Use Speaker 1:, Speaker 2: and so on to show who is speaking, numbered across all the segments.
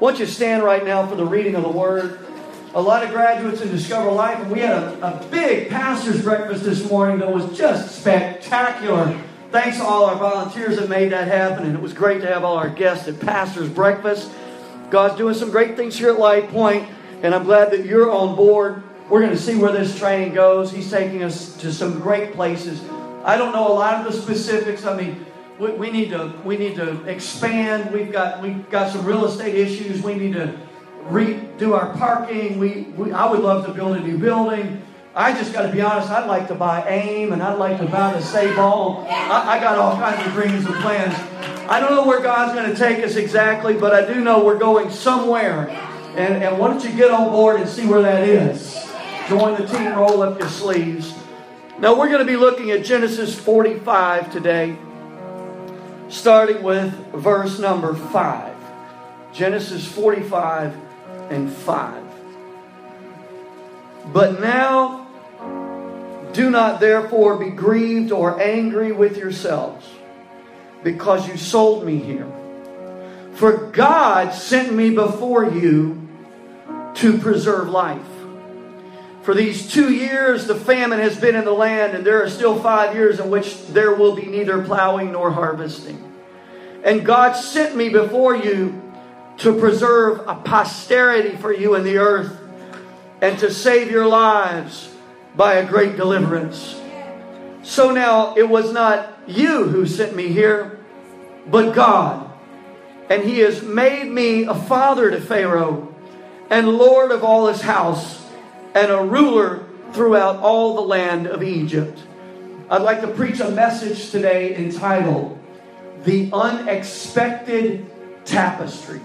Speaker 1: Why don't you stand right now for the reading of the Word? A lot of graduates in Discover Life, and we had a, a big pastor's breakfast this morning that was just spectacular. Thanks to all our volunteers that made that happen, and it was great to have all our guests at pastor's breakfast. God's doing some great things here at Light Point, and I'm glad that you're on board. We're going to see where this train goes. He's taking us to some great places. I don't know a lot of the specifics. I mean, we, we need to we need to expand. We've got we've got some real estate issues. We need to redo our parking. We, we I would love to build a new building. I just got to be honest. I'd like to buy AIM and I'd like to buy the Save All. I, I got all kinds of dreams and plans. I don't know where God's going to take us exactly, but I do know we're going somewhere. And, and why don't you get on board and see where that is? Join the team, roll up your sleeves. Now, we're going to be looking at Genesis 45 today starting with verse number 5. Genesis 45 and 5. But now, do not therefore be grieved or angry with yourselves because you sold me here. For God sent me before you to preserve life. For these two years, the famine has been in the land, and there are still five years in which there will be neither plowing nor harvesting. And God sent me before you to preserve a posterity for you in the earth and to save your lives by a great deliverance. So now it was not you who sent me here, but God. And he has made me a father to Pharaoh and Lord of all his house and a ruler throughout all the land of Egypt. I'd like to preach a message today entitled The Unexpected Tapestry.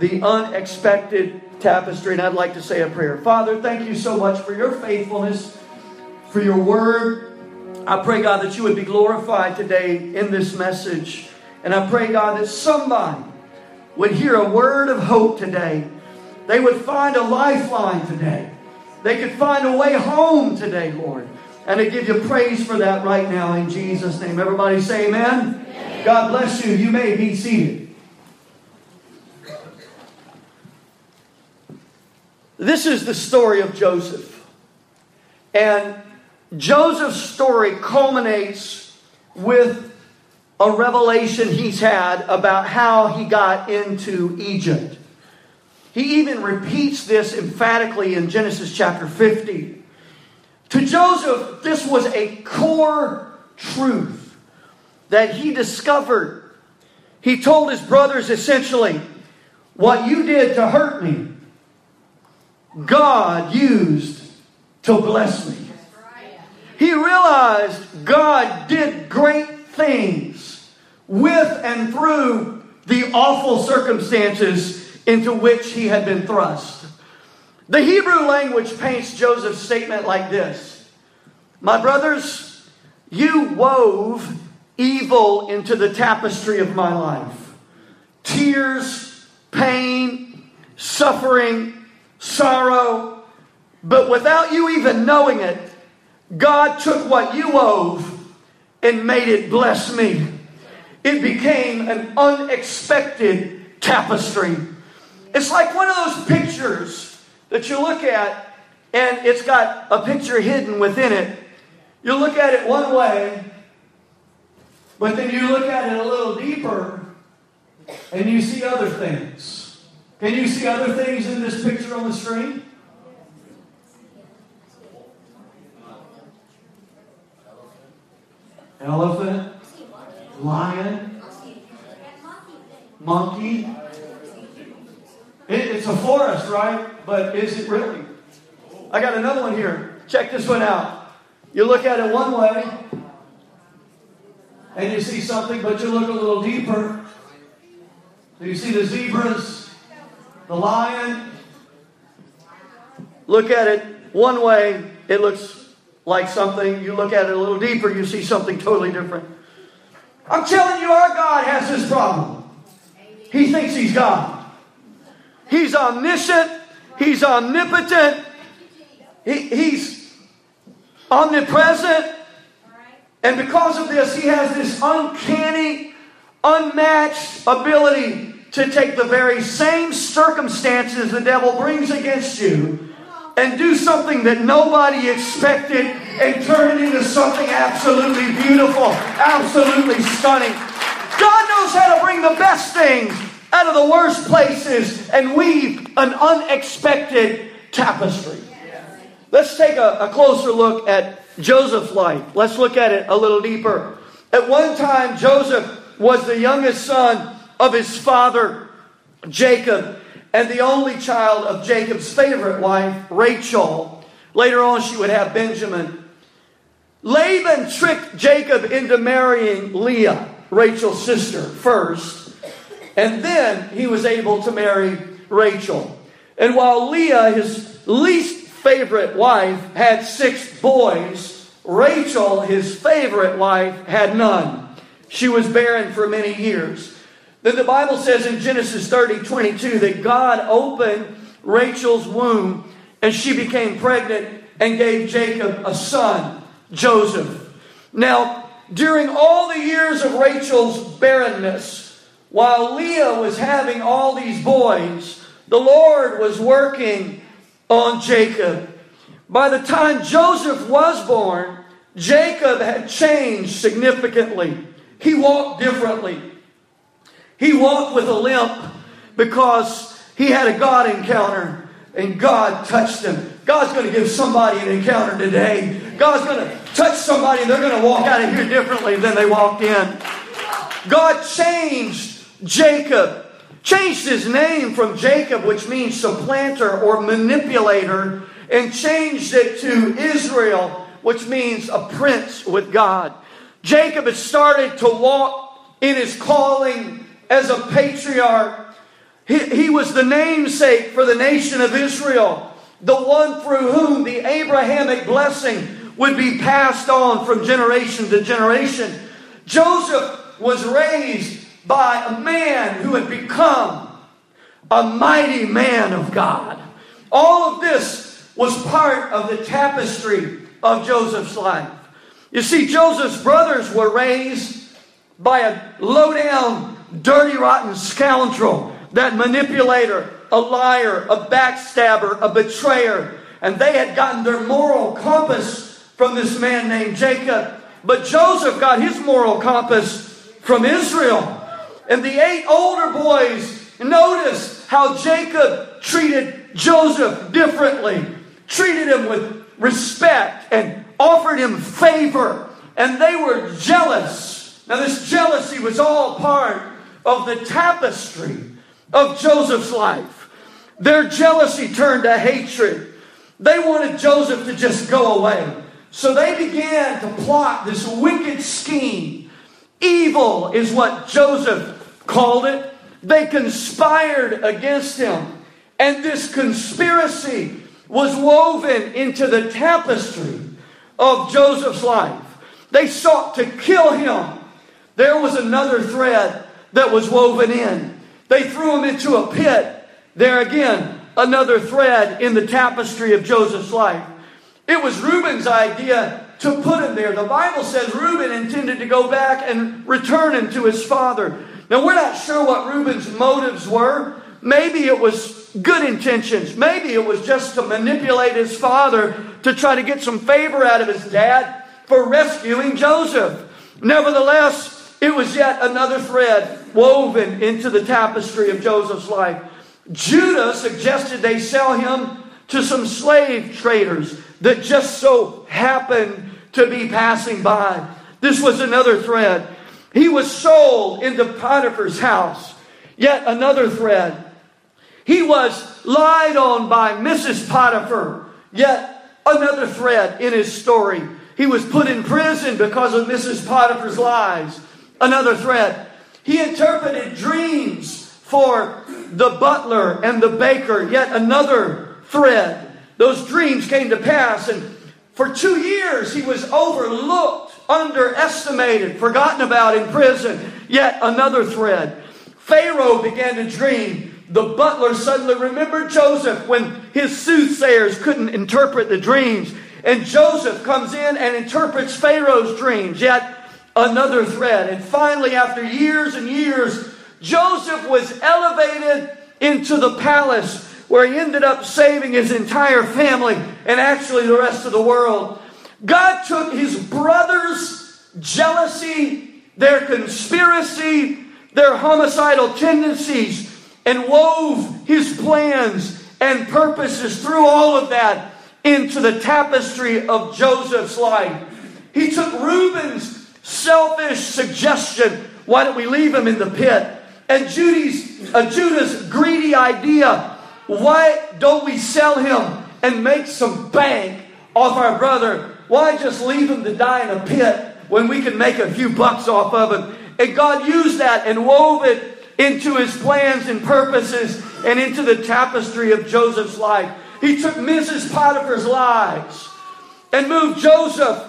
Speaker 1: The Unexpected Tapestry. And I'd like to say a prayer. Father, thank you so much for your faithfulness, for your word. I pray, God, that you would be glorified today in this message. And I pray, God, that somebody would hear a word of hope today. They would find a lifeline today. They could find a way home today, Lord. And I give you praise for that right now in Jesus' name. Everybody say amen. amen. God bless you. You may be seated. This is the story of Joseph. And Joseph's story culminates with a revelation he's had about how he got into Egypt. He even repeats this emphatically in Genesis chapter 50. To Joseph, this was a core truth that he discovered. He told his brothers essentially, What you did to hurt me, God used to bless me. He realized God did great things with and through the awful circumstances into which he had been thrust. The Hebrew language paints Joseph's statement like this My brothers, you wove evil into the tapestry of my life. Tears, pain, suffering, sorrow. But without you even knowing it, God took what you wove and made it bless me. It became an unexpected tapestry. It's like one of those pictures that you look at and it's got a picture hidden within it. You look at it one way, but then you look at it a little deeper and you see other things. Can you see other things in this picture on the screen? Elephant, lion, monkey, it, it's a forest, right? But is it really? I got another one here. Check this one out. You look at it one way, and you see something, but you look a little deeper. Do you see the zebras, the lion. Look at it one way, it looks like something. You look at it a little deeper, you see something totally different. I'm telling you, our God has this problem. He thinks he's God. He's omniscient. He's omnipotent. He, he's omnipresent. And because of this, he has this uncanny, unmatched ability to take the very same circumstances the devil brings against you and do something that nobody expected and turn it into something absolutely beautiful, absolutely stunning. God knows how to bring the best things out of the worst places and weave an unexpected tapestry. Let's take a, a closer look at Joseph's life. Let's look at it a little deeper. At one time, Joseph was the youngest son of his father, Jacob, and the only child of Jacob's favorite wife, Rachel. Later on, she would have Benjamin. Laban tricked Jacob into marrying Leah, Rachel's sister, first, and then he was able to marry Rachel. And while Leah, his least favorite wife, had six boys, Rachel, his favorite wife, had none. She was barren for many years. Then the Bible says in Genesis 30 22 that God opened Rachel's womb and she became pregnant and gave Jacob a son, Joseph. Now, during all the years of Rachel's barrenness, while Leah was having all these boys, the Lord was working on Jacob. By the time Joseph was born, Jacob had changed significantly. He walked differently. He walked with a limp because he had a God encounter and God touched him. God's going to give somebody an encounter today. God's going to touch somebody and they're going to walk out of here differently than they walked in. God changed Jacob, changed his name from Jacob, which means supplanter or manipulator, and changed it to Israel, which means a prince with God. Jacob had started to walk in his calling as a patriarch. He, he was the namesake for the nation of Israel, the one through whom the Abrahamic blessing would be passed on from generation to generation. Joseph was raised by a man who had become a mighty man of God. All of this was part of the tapestry of Joseph's life. You see, Joseph's brothers were raised by a low down dirty, rotten scoundrel, that manipulator, a liar, a backstabber, a betrayer. And they had gotten their moral compass from this man named Jacob. But Joseph got his moral compass from Israel. And the eight older boys noticed how Jacob treated Joseph differently, treated him with respect, and offered him favor. And they were jealous. Now, this jealousy was all part of the tapestry of Joseph's life. Their jealousy turned to hatred. They wanted Joseph to just go away. So they began to plot this wicked scheme. Evil is what Joseph called it. They conspired against him. And this conspiracy was woven into the tapestry of Joseph's life. They sought to kill him. There was another thread that was woven in. They threw him into a pit. There again, another thread in the tapestry of Joseph's life. It was Reuben's idea to put him there. The Bible says Reuben intended to go back and return him to his father. Now, we're not sure what Reuben's motives were. Maybe it was good intentions. Maybe it was just to manipulate his father to try to get some favor out of his dad for rescuing Joseph. Nevertheless, it was yet another thread woven into the tapestry of Joseph's life. Judah suggested they sell him to some slave traders that just so happened to be passing by. This was another thread. He was sold into Potiphar's house. Yet another thread. He was lied on by Mrs. Potiphar. Yet another thread in his story. He was put in prison because of Mrs. Potiphar's lies another thread. He interpreted dreams for the butler and the baker, yet another thread. Those dreams came to pass, and for two years he was overlooked, underestimated, forgotten about in prison, yet another thread. Pharaoh began to dream. The butler suddenly remembered Joseph when his soothsayers couldn't interpret the dreams. And Joseph comes in and interprets Pharaoh's dreams. Yet another thread. And finally, after years and years, Joseph was elevated into the palace where he ended up saving his entire family and actually the rest of the world. God took his brothers' jealousy, their conspiracy, their homicidal tendencies, and wove his plans and purposes through all of that into the tapestry of Joseph's life. He took Reuben's selfish suggestion, why don't we leave him in the pit? And Judy's, uh, Judah's greedy idea, why don't we sell him and make some bank off our brother? Why just leave him to die in a pit when we can make a few bucks off of him? And God used that and wove it into his plans and purposes and into the tapestry of Joseph's life. He took Mrs. Potiphar's lies and moved Joseph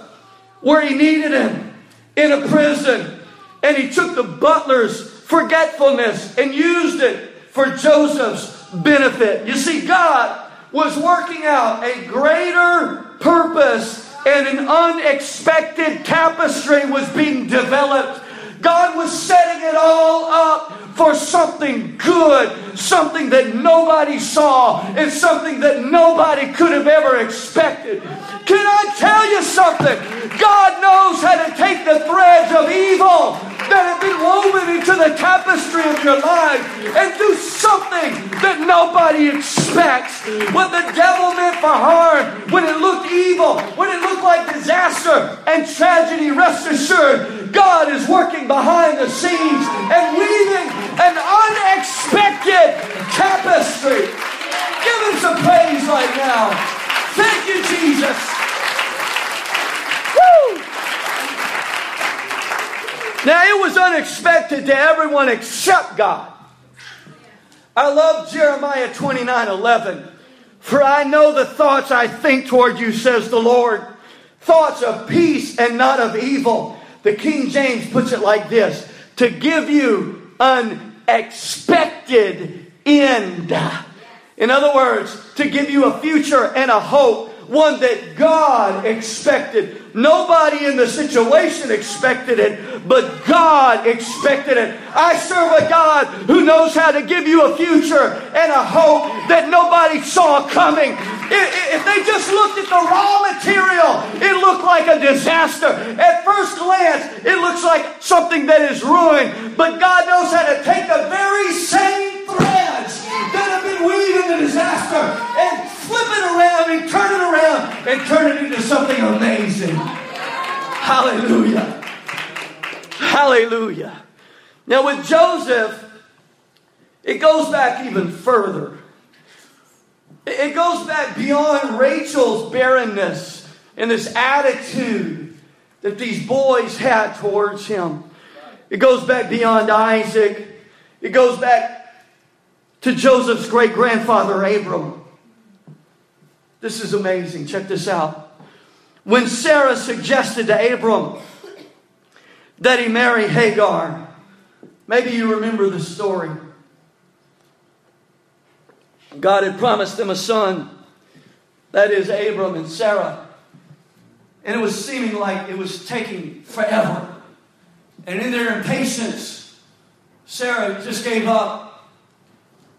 Speaker 1: where he needed him in a prison. And he took the butler's forgetfulness and used it for Joseph's benefit. You see, God was working out a greater purpose and an unexpected tapestry was being developed. God was setting it all up for something good, something that nobody saw, and something that nobody could have ever expected. Can I tell you something? God knows how to take the threads of evil that have been woven into the tapestry of your life and do something that nobody expects. What the devil meant for harm, when it looked evil, when it looked like disaster and tragedy, rest assured, God is working behind the scenes and weaving an unexpected tapestry. Give him some praise right now. Thank you, Jesus. Woo! Now, it was unexpected to everyone except God. I love Jeremiah 29 11. For I know the thoughts I think toward you, says the Lord. Thoughts of peace and not of evil. The King James puts it like this to give you unexpected end. In other words, to give you a future and a hope, one that God expected. Nobody in the situation expected it, but God expected it. I serve a God who knows how to give you a future and a hope that nobody saw coming. If they just looked at the raw material, it looked like a disaster. At first glance, it looks like something that is ruined. But God knows how to take the very same weaving the disaster and flip it around and turn it around and turn it into something amazing. Hallelujah. Hallelujah. Now, with Joseph, it goes back even further. It goes back beyond Rachel's barrenness and this attitude that these boys had towards him. It goes back beyond Isaac. It goes back to Joseph's great grandfather, Abram. This is amazing. Check this out. When Sarah suggested to Abram that he marry Hagar, maybe you remember the story. God had promised them a son, that is Abram and Sarah. And it was seeming like it was taking forever. And in their impatience, Sarah just gave up.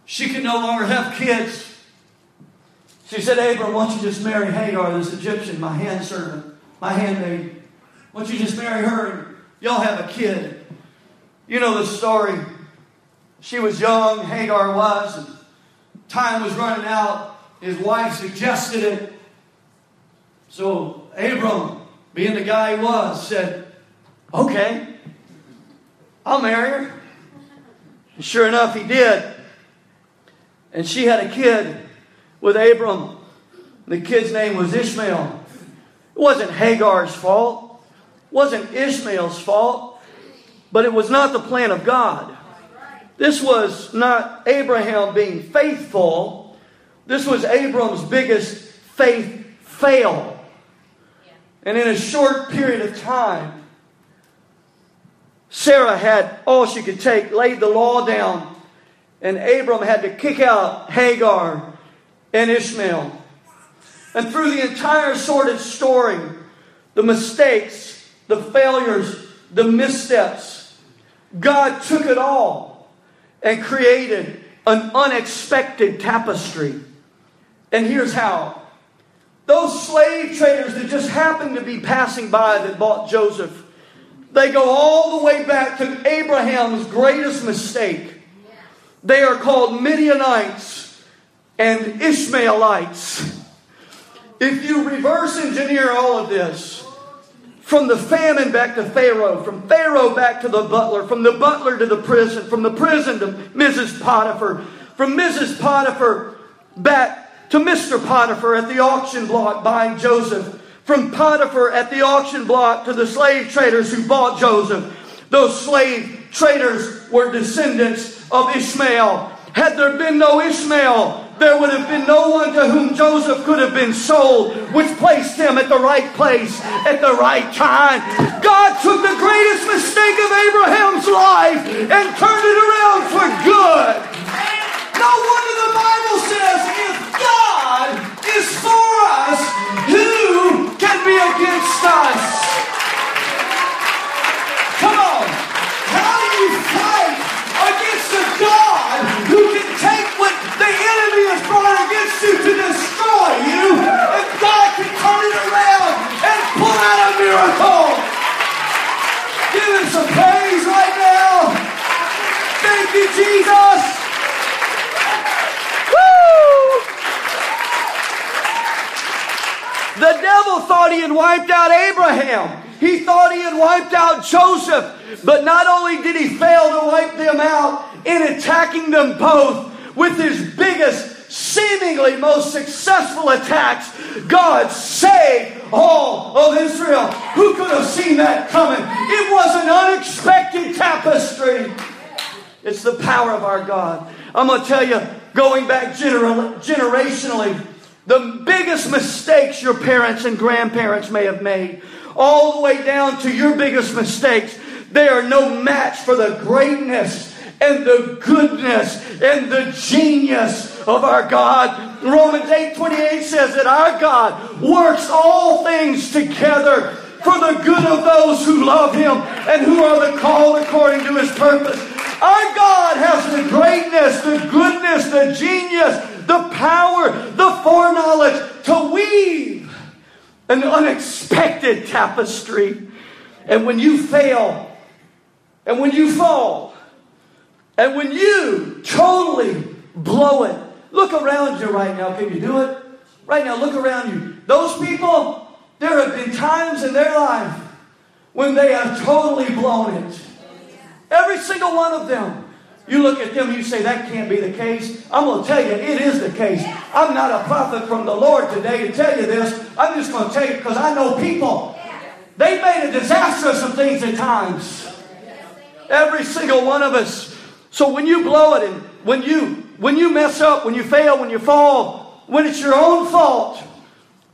Speaker 1: She could no longer have kids. She said, Abram, why don't you just marry Hagar, this Egyptian, my hand servant, my handmaid? Why don't you just marry her and y'all have a kid? You know the story. She was young, Hagar was, and time was running out. His wife suggested it. So Abram, being the guy he was, said, Okay, I'll marry her. And sure enough, he did. And she had a kid with Abram. The kid's name was Ishmael. It wasn't Hagar's fault, it wasn't Ishmael's fault, but it was not the plan of God. This was not Abraham being faithful. This was Abram's biggest faith fail. And in a short period of time, Sarah had all she could take, laid the law down, and Abram had to kick out Hagar and Ishmael. And through the entire sordid story, the mistakes, the failures, the missteps, God took it all and created an unexpected tapestry. And here's how those slave traders that just happened to be passing by that bought Joseph, they go all the way back to Abraham's greatest mistake. They are called Midianites and Ishmaelites. If you reverse engineer all of this, from the famine back to Pharaoh, from Pharaoh back to the butler, from the butler to the prison, from the prison to Mrs. Potiphar, from Mrs. Potiphar back to Mr. Potiphar at the auction block buying Joseph, from Potiphar at the auction block to the slave traders who bought Joseph. Those slave traders were descendants of Ishmael. Had there been no Ishmael, there would have been no one to whom Joseph could have been sold, which placed him at the right place at the right time. God took the greatest mistake of Abraham's life and turned it around for good. No wonder the Bible says, if God is for us, who can be against us? Come on. How do you fight against a God who can take what the enemy has brought against you to destroy you, and God can turn it around and pull out a miracle. Give him some praise right now. Thank you, Jesus. Woo! The devil thought he had wiped out Abraham. He thought he had wiped out Joseph. But not only did he fail to wipe them out in attacking them both with his biggest, seemingly most successful attacks, God saved all of Israel. Who could have seen that coming? It was an unexpected tapestry. It's the power of our God. I'm going to tell you, going back gener- generationally, the biggest mistakes your parents and grandparents may have made, all the way down to your biggest mistakes, they are no match for the greatness and the goodness and the genius of our God. Romans 8 28 says that our God works all things together for the good of those who love Him and who are the called according to His purpose. Our God has the greatness, the goodness, the genius, the power, the foreknowledge to weave an unexpected tapestry. And when you fail, and when you fall, and when you totally blow it, look around you right now. Can you do it? Right now, look around you. Those people, there have been times in their life when they have totally blown it. Every single one of them. You look at them, you say, that can't be the case. I'm going to tell you, it is the case. I'm not a prophet from the Lord today to tell you this. I'm just going to tell you because I know people. They made a disaster of some things at times. Every single one of us. So when you blow it and when you when you mess up, when you fail, when you fall, when it's your own fault,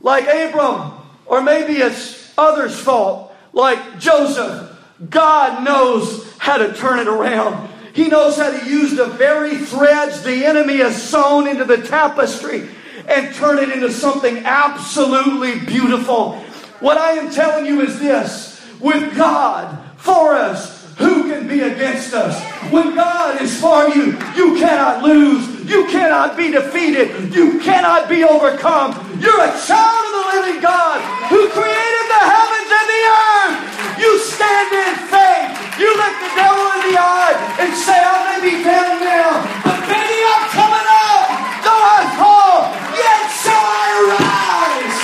Speaker 1: like Abram, or maybe it's others' fault, like Joseph, God knows how to turn it around. He knows how to use the very threads the enemy has sewn into the tapestry and turn it into something absolutely beautiful. What I am telling you is this with God for us, who can be against us? When God is for you, you cannot lose. You cannot be defeated. You cannot be overcome. You're a child of the living God who created the heavens and the earth. You stand in faith. You look the devil in the eye and say, I may be down now, but baby, I'm coming up. Though I fall, yet shall I arise.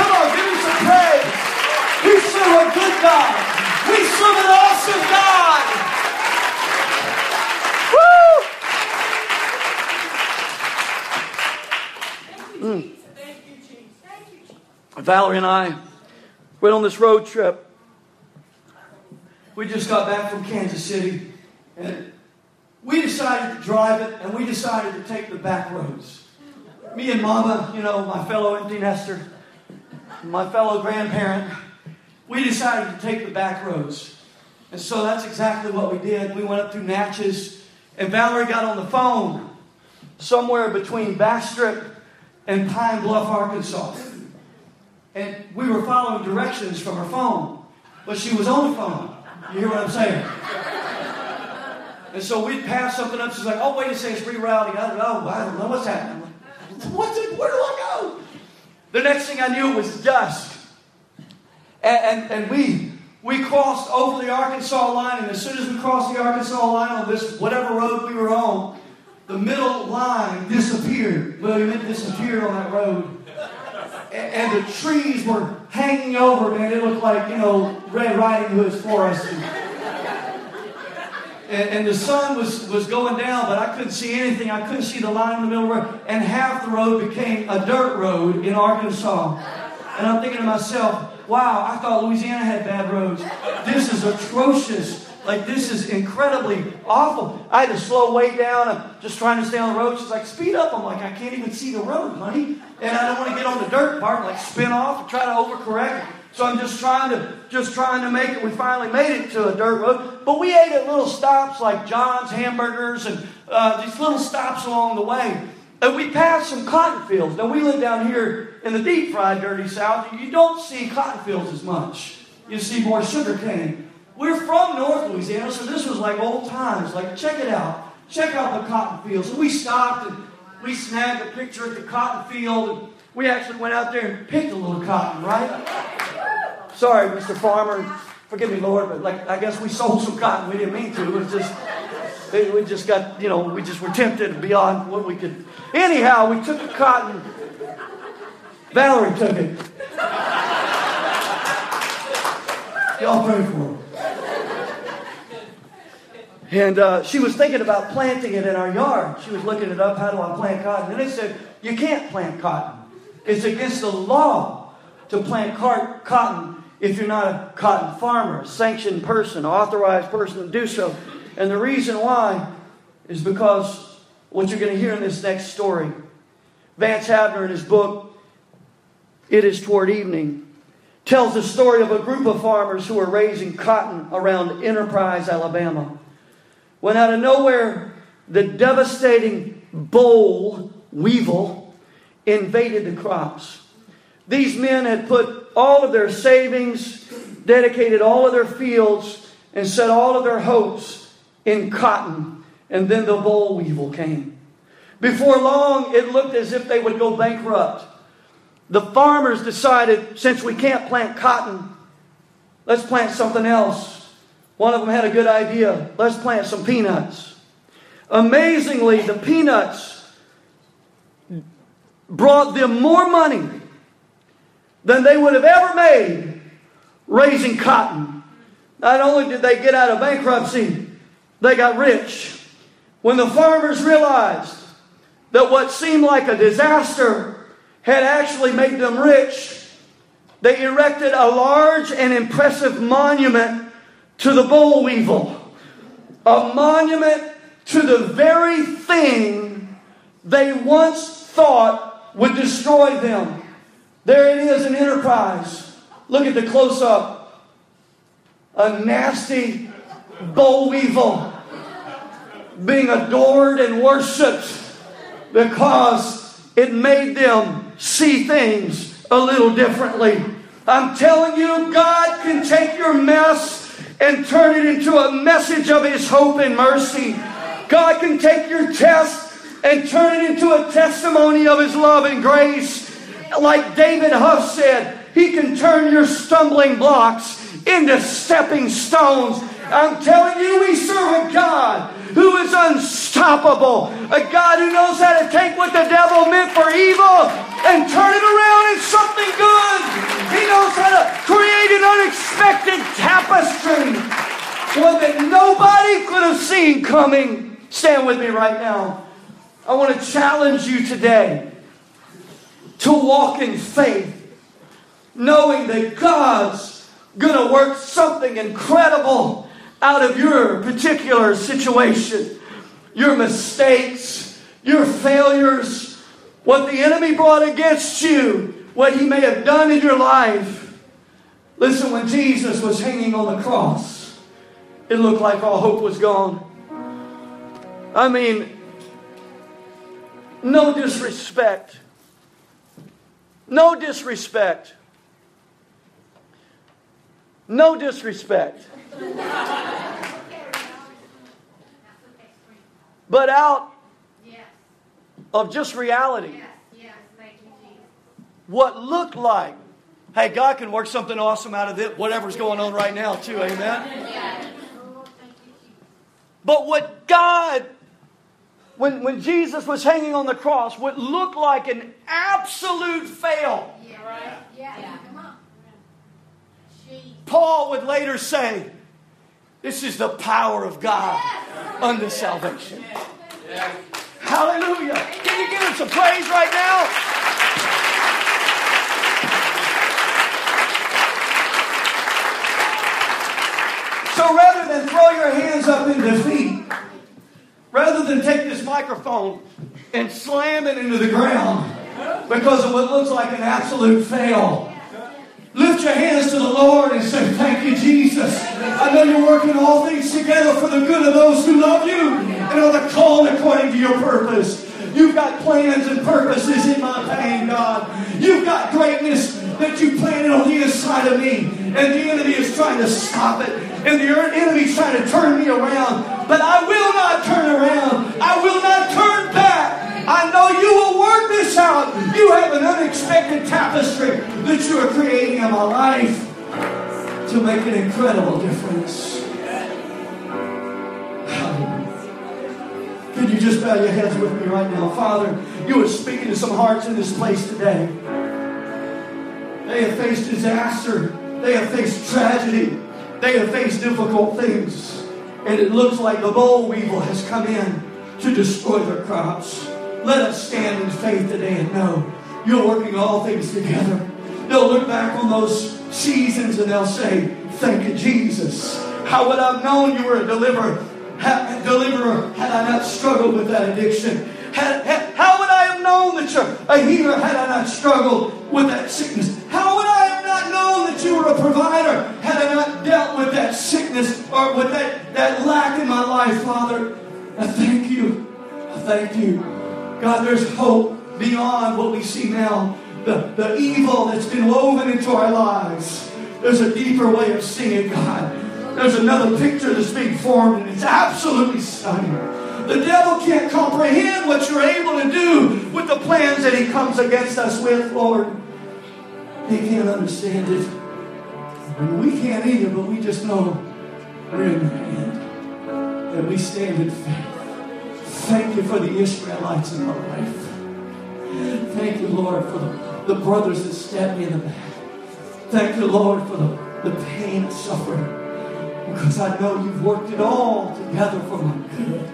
Speaker 1: Come on, give me some praise. We serve a good God. We serve an awesome God. Woo! Mm. Valerie and I went on this road trip. We just got back from Kansas City, and we decided to drive it, and we decided to take the back roads. Me and Mama, you know, my fellow empty nester, my fellow grandparent, we decided to take the back roads. And so that's exactly what we did. We went up through Natchez, and Valerie got on the phone somewhere between Bastrop and Pine Bluff, Arkansas. And we were following directions from her phone, but she was on the phone. You hear what I'm saying? And so we'd pass something up. She's like, oh, wait a second, it's rerouting. I don't know. I don't know what's happening. What's it? Where do I go? The next thing I knew, it was dusk. And, and, and we we crossed over the Arkansas line, and as soon as we crossed the Arkansas line on this whatever road we were on, the middle line disappeared. Well, it disappeared on that road. And, the trees were hanging over, man. It looked like, you know, Red Riding Hood's forest. And, and, and, the sun was, was going down, but I couldn't see anything. I couldn't see the line in the middle of the road. And half the road became a dirt road in Arkansas. And I'm thinking to myself, wow, I thought Louisiana had bad roads. This is atrocious. Like, this is incredibly awful. I had to slow way down. I'm just trying to stay on the road. She's like, speed up. I'm like, I can't even see the road, honey. And I don't want to get on the dirt part, like spin off and try to overcorrect. So I'm just trying to just trying to make it. We finally made it to a dirt road, but we ate at little stops like John's Hamburgers and uh, these little stops along the way. And we passed some cotton fields. Now we live down here in the deep fried dirty south. You don't see cotton fields as much. You see more sugar cane. We're from North Louisiana, so this was like old times. Like, check it out. Check out the cotton fields. And we stopped and we snagged a picture at the cotton field. And we actually went out there and picked a little cotton, right? Sorry, Mr. Farmer. Forgive me, Lord, but like I guess we sold some cotton. We didn't mean to. It was just we just got, you know, we just were tempted beyond what we could. Anyhow, we took the cotton. Valerie took it. Y'all pray for her. And uh, she was thinking about planting it in our yard. She was looking it up. How do I plant cotton? And they said, You can't plant cotton. It's against the law to plant cotton if you're not a cotton farmer, sanctioned person, authorized person to do so. And the reason why is because what you're going to hear in this next story. Vance Havner, in his book, It Is Toward Evening, tells the story of a group of farmers who were raising cotton around Enterprise, Alabama when out of nowhere, the devastating boll weevil invaded the crops. These men had put all of their savings, dedicated all of their fields, and set all of their hopes in cotton. And then the boll weevil came. Before long, it looked as if they would go bankrupt. The farmers decided since we can't plant cotton, let's plant something else. One of them had a good idea. Let's plant some peanuts. Amazingly, the peanuts brought them more money than they would have ever made raising cotton. Not only did they get out of bankruptcy, they got rich. When the farmers realized that what seemed like a disaster had actually made them rich, they erected a large and impressive monument to the boll weevil, a monument to the very thing they once thought would destroy them. There it is in Enterprise. Look at the close up. A nasty boll weevil being adored and worshiped because it made them see things a little differently. I'm telling you, God can take your mess and turn it into a message of His hope and mercy. God can take your test and turn it into a testimony of His love and grace. Like David Huff said, He can turn your stumbling blocks into stepping stones. I'm telling you, we serve a God who is unstoppable, a God who knows how to take what the devil meant for evil and turn it around into something good. He knows how to create an unexpected tapestry, one that nobody could have seen coming. Stand with me right now. I want to challenge you today to walk in faith, knowing that God's going to work something incredible out of your particular situation, your mistakes, your failures, what the enemy brought against you, what he may have done in your life. Listen, when Jesus was hanging on the cross, it looked like all hope was gone. I mean, no disrespect. No disrespect. No disrespect. but out of just reality. What looked like, hey, God can work something awesome out of it, whatever's going on right now, too, amen? But what God, when, when Jesus was hanging on the cross, what looked like an absolute fail. Paul would later say, This is the power of God unto salvation. Hallelujah. Can you give him some praise right now? So rather than throw your hands up in defeat, rather than take this microphone and slam it into the ground because of what looks like an absolute fail, Lift your hands to the Lord and say, Thank you, Jesus. I know you're working all things together for the good of those who love you and are the called according to your purpose. You've got plans and purposes in my pain, God. You've got greatness that you planted on the inside of me. And the enemy is trying to stop it. And the er, enemy is trying to turn me around. But I will not turn around. I will not turn back. I know you will work this out. You have an unexpected tapestry that you are creating in my life to make an incredible difference. Could you just bow your heads with me right now? Father, you are speaking to some hearts in this place today. They have faced disaster. They have faced tragedy. They have faced difficult things. And it looks like the boll weevil has come in to destroy their crops. Let us stand in faith today and know you're working all things together. They'll look back on those seasons and they'll say, Thank you, Jesus. How would I have known you were a deliverer? Ha- deliverer had I not struggled with that addiction? Had, how would I have known that you're a healer had I not struggled with that sickness? How would I have not known that you were a provider had I not dealt with that sickness or with that, that lack in my life, Father? I thank you. I thank you. God, there's hope beyond what we see now. The, the evil that's been woven into our lives. There's a deeper way of seeing God. There's another picture that's being formed, and it's absolutely stunning. The devil can't comprehend what you're able to do with the plans that he comes against us with, Lord. He can't understand it. And we can't either, but we just know we're in your hand. That we stand in faith. Thank you for the Ishmaelites in my life. Thank you, Lord, for the, the brothers that stabbed me in the back. Thank you, Lord, for the, the pain and suffering. Because I know you've worked it all together for my good.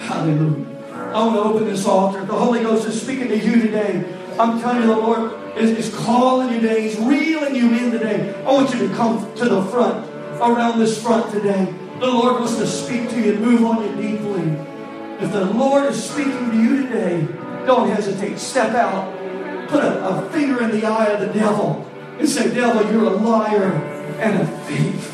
Speaker 1: Hallelujah. I want to open this altar. The Holy Ghost is speaking to you today. I'm telling you, the Lord is, is calling you today. He's reeling you in today. I want you to come to the front, around this front today. The Lord wants to speak to you and move on you deeply. If the Lord is speaking to you today, don't hesitate. Step out. Put a, a finger in the eye of the devil and say, Devil, you're a liar and a thief.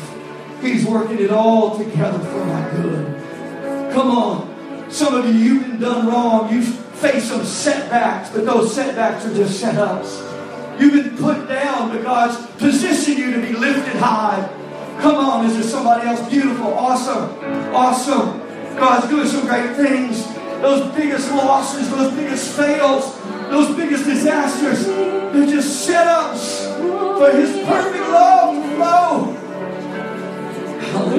Speaker 1: He's working it all together for my good. Come on. Some of you, you've been done wrong. You've faced some setbacks, but those setbacks are just setups. You've been put down, but God's positioned you to be lifted high. Come on, is there somebody else? Beautiful, awesome, awesome. God's doing some great things. Those biggest losses, those biggest fails, those biggest disasters, they're just setups for His perfect love to flow.